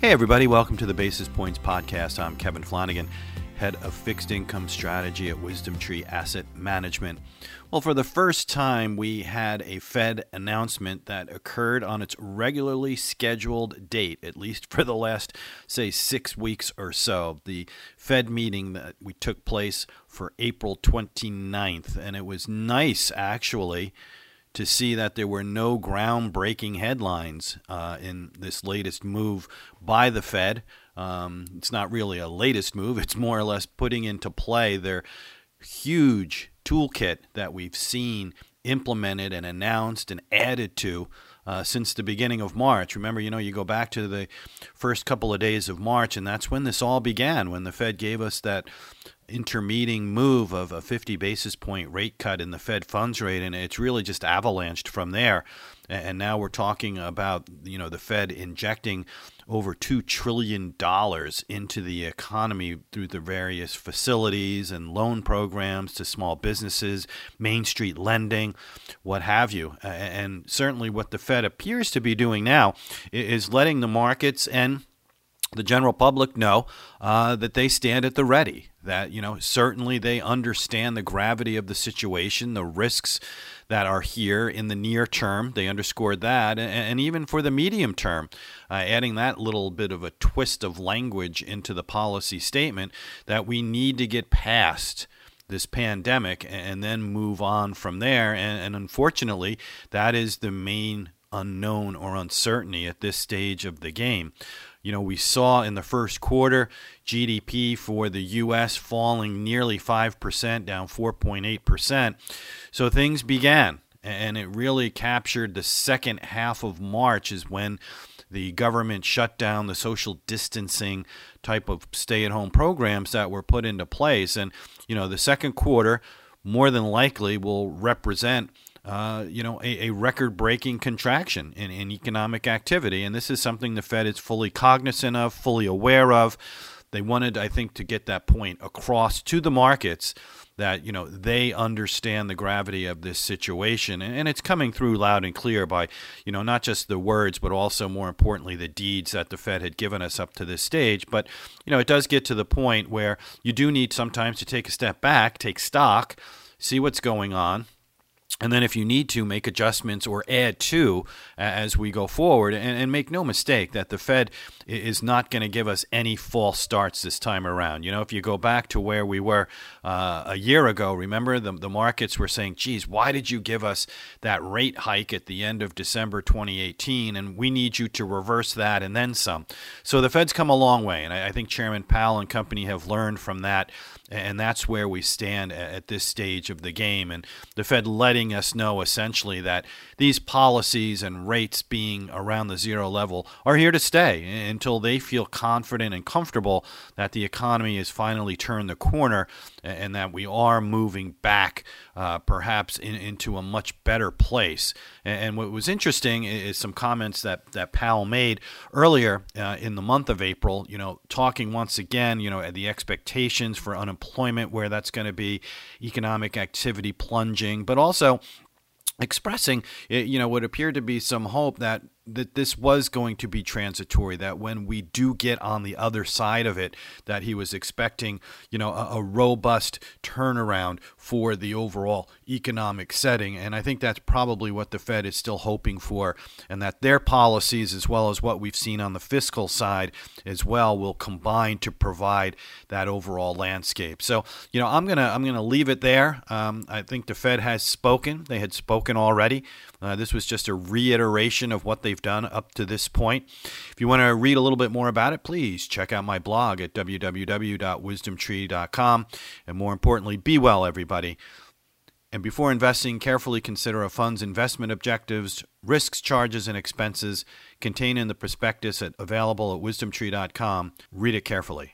Hey, everybody, welcome to the Basis Points Podcast. I'm Kevin Flanagan, head of fixed income strategy at WisdomTree Asset Management. Well, for the first time, we had a Fed announcement that occurred on its regularly scheduled date, at least for the last, say, six weeks or so. The Fed meeting that we took place for April 29th, and it was nice, actually to see that there were no groundbreaking headlines uh, in this latest move by the Fed. Um, it's not really a latest move, it's more or less putting into play their huge toolkit that we've seen implemented and announced and added to uh, since the beginning of March. Remember, you know, you go back to the first couple of days of March, and that's when this all began, when the Fed gave us that intermeeting move of a 50 basis point rate cut in the Fed funds rate, and it's really just avalanched from there. And now we're talking about you know the Fed injecting over two trillion dollars into the economy through the various facilities and loan programs to small businesses, Main Street lending, what have you. And certainly, what the Fed appears to be doing now is letting the markets and the general public know uh, that they stand at the ready. That, you know, certainly they understand the gravity of the situation, the risks that are here in the near term. They underscored that. And, and even for the medium term, uh, adding that little bit of a twist of language into the policy statement that we need to get past this pandemic and then move on from there. And, and unfortunately, that is the main unknown or uncertainty at this stage of the game. You know, we saw in the first quarter GDP for the U.S. falling nearly 5%, down 4.8%. So things began, and it really captured the second half of March, is when the government shut down the social distancing type of stay at home programs that were put into place. And, you know, the second quarter more than likely will represent uh, you know, a, a record breaking contraction in, in economic activity. And this is something the Fed is fully cognizant of, fully aware of. They wanted, I think, to get that point across to the markets that you know they understand the gravity of this situation and, and, it's coming through loud and clear by you know not just the words but also more importantly the deeds that the Fed had given us up to this stage but you know it does get to the point where you do need sometimes to take a step back take stock see what's going on and then if you need to make adjustments or add to as we go forward and, and make no mistake that the fed is not going to give us any false starts this time around. You know if you go back to where we were uh, a year ago remember the, the markets were saying geez why did you give us that rate hike at the end of december 2018 and we need you to reverse that and then some. So the fed's come a long way and I, I think chairman powell and company have learned from that and that's where we stand at this stage of the game. And the Fed letting us know essentially that these policies and rates being around the zero level are here to stay until they feel confident and comfortable that the economy has finally turned the corner and that we are moving back uh, perhaps in, into a much better place. And, what was interesting is some comments that, that Powell made earlier uh, in the month of April, you know, talking once again, you know, the expectations for unemployment, where that's going to be, economic activity plunging, but also expressing eh, you know what appeared to be some hope that that this was going to be transitory that when we do get on the other side of it that he was expecting you know a, a, robust turnaround for the overall economic setting. And i think that's probably what the fed is still hoping for and that their policies as well as what we've seen on the fiscal side as well will combine to provide that overall landscape. So you know i'm gonna i'm gonna leave it there. Um, i think the fed has spoken. They had spoken already. Uh, this was just a reiteration of what they've done up to this point. If you want to read a little bit more about it, please check out my blog at www.wisdomtree.com. And more importantly, be well, everybody. And before investing, carefully consider a fund's investment objectives, risks, charges, and expenses contained in the prospectus at, available at wisdomtree.com. Read it carefully.